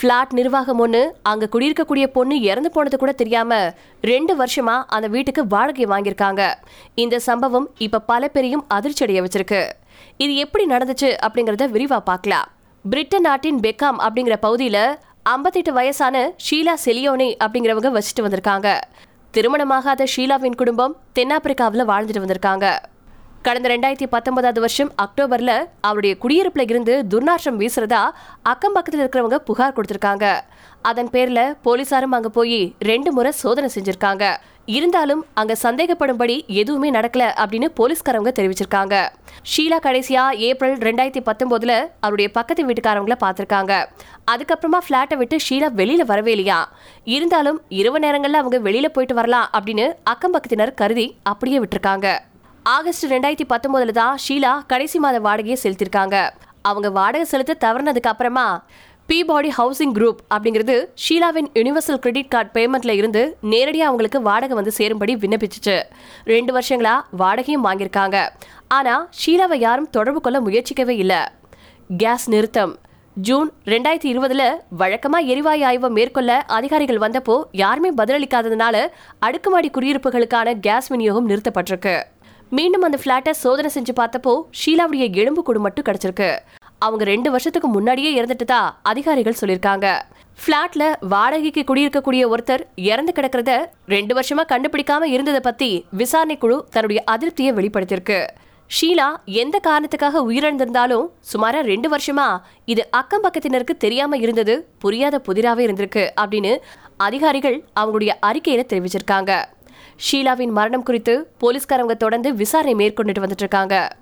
Flat நிர்வாகம் ஒன்று அங்கே குடியிருக்கக்கூடிய பொண்ணு இறந்து போனது கூட தெரியாம ரெண்டு வருஷமா அந்த வீட்டுக்கு வாடகை வாங்கியிருக்காங்க. இந்த சம்பவம் இப்ப பல பேரையும் அதிர்ச்சியடைய வச்சிருக்கு. இது எப்படி நடந்துச்சு அப்படிங்கறத விரிவா பார்க்கலாம். பிரிட்டன் நாட்டின் பெக்காம் அப்படிங்கிற பகுதியில ஐம்பத்தெட்டு வயசான ஷீலா செலியோனி அப்படிங்கிறவங்க வச்சுட்டு வந்திருக்காங்க. திருமணமாகாத ஷீலாவின் குடும்பம் தென்னாப்பிரிக்காவில் வாழ்ந்துட்டு வந்திருக்காங்க. கடந்த ரெண்டாயிரத்தி பத்தொன்பதாவது வருஷம் அக்டோபர்ல அவருடைய குடியிருப்புல இருந்து துர்நாற்றம் வீசுறதா அக்கம் பக்கத்தில் இருக்கிறவங்க புகார் கொடுத்திருக்காங்க. அதன் பேர்ல போலீசாரும் அங்க போய் ரெண்டு முறை சோதனை செஞ்சிருக்காங்க. இருந்தாலும் அங்க சந்தேகப்படும்படி எதுவுமே நடக்கல அப்படின்னு போலீஸ்காரவங்க தெரிவிச்சிருக்காங்க. ஷீலா கடைசியா ஏப்ரல் ரெண்டாயிரத்தி பத்தொன்பதுல அவருடைய பக்கத்து வீட்டுக்காரவங்கள பார்த்திருக்காங்க. அதுக்கப்புறமா பிளாட்டை விட்டு ஷீலா வெளியில வரவே இல்லையா? இருந்தாலும் இரவு நேரங்கள்ல அவங்க வெளியில போயிட்டு வரலாம் அப்படின்னு அக்கம் பக்கத்தினர் கருதி அப்படியே விட்டுருக்காங்க. ஆகஸ்ட் ரெண்டாயிரத்தி பத்தொன்பதுல தான் ஷீலா கடைசி மாத வாடகையை செலுத்திருக்காங்க அவங்க வாடகை செலுத்த தவறினதுக்கு அப்புறமா பீபாடி ஹவுசிங் குரூப் அப்படிங்கிறது ஷீலாவின் யுனிவர்சல் கிரெடிட் கார்டு பேமெண்ட்ல இருந்து நேரடியாக அவங்களுக்கு வாடகை வந்து சேரும்படி விண்ணப்பிச்சுச்சு. ரெண்டு வருஷங்களா வாடகையும் வாங்கியிருக்காங்க. ஆனா ஷீலாவை யாரும் தொடர்பு கொள்ள முயற்சிக்கவே இல்லை. கேஸ் நிறுத்தம். ஜூன் ரெண்டாயிரத்தி இருபதுல வழக்கமா எரிவாயு ஆய்வை மேற்கொள்ள அதிகாரிகள் வந்தப்போ யாருமே பதிலளிக்காததுனால அடுக்குமாடி குடியிருப்புகளுக்கான கேஸ் விநியோகம் நிறுத்தப்பட்டிருக்கு. மீண்டும் அந்த பிளாட்டை சோதனை செஞ்சு பார்த்தப்போ ஷீலாவுடைய எலும்பு கூடு மட்டும் கிடைச்சிருக்கு. அவங்க ரெண்டு வருஷத்துக்கு முன்னாடியே இறந்துட்டதா அதிகாரிகள் சொல்லியிருக்காங்க. பிளாட்ல வாடகைக்கு குடியிருக்கக்கூடிய ஒருத்தர் இறந்து கிடக்கிறத ரெண்டு வருஷமா கண்டுபிடிக்காம இருந்ததை பத்தி விசாரணை குழு தன்னுடைய அதிருப்தியை வெளிப்படுத்தியிருக்கு. ஷீலா எந்த காரணத்துக்காக உயிரிழந்திருந்தாலும் சுமாரா ரெண்டு வருஷமா இது அக்கம் பக்கத்தினருக்கு தெரியாம இருந்தது புரியாத புதிராவே இருந்திருக்கு அப்படின்னு அதிகாரிகள் அவங்களுடைய அறிக்கையில தெரிவிச்சிருக்காங்க. ஷீலாவின் மரணம் குறித்து போலீஸ்காரங்க தொடர்ந்து விசாரணை மேற்கொண்டுட்டு வந்துட்டு இருக்காங்க.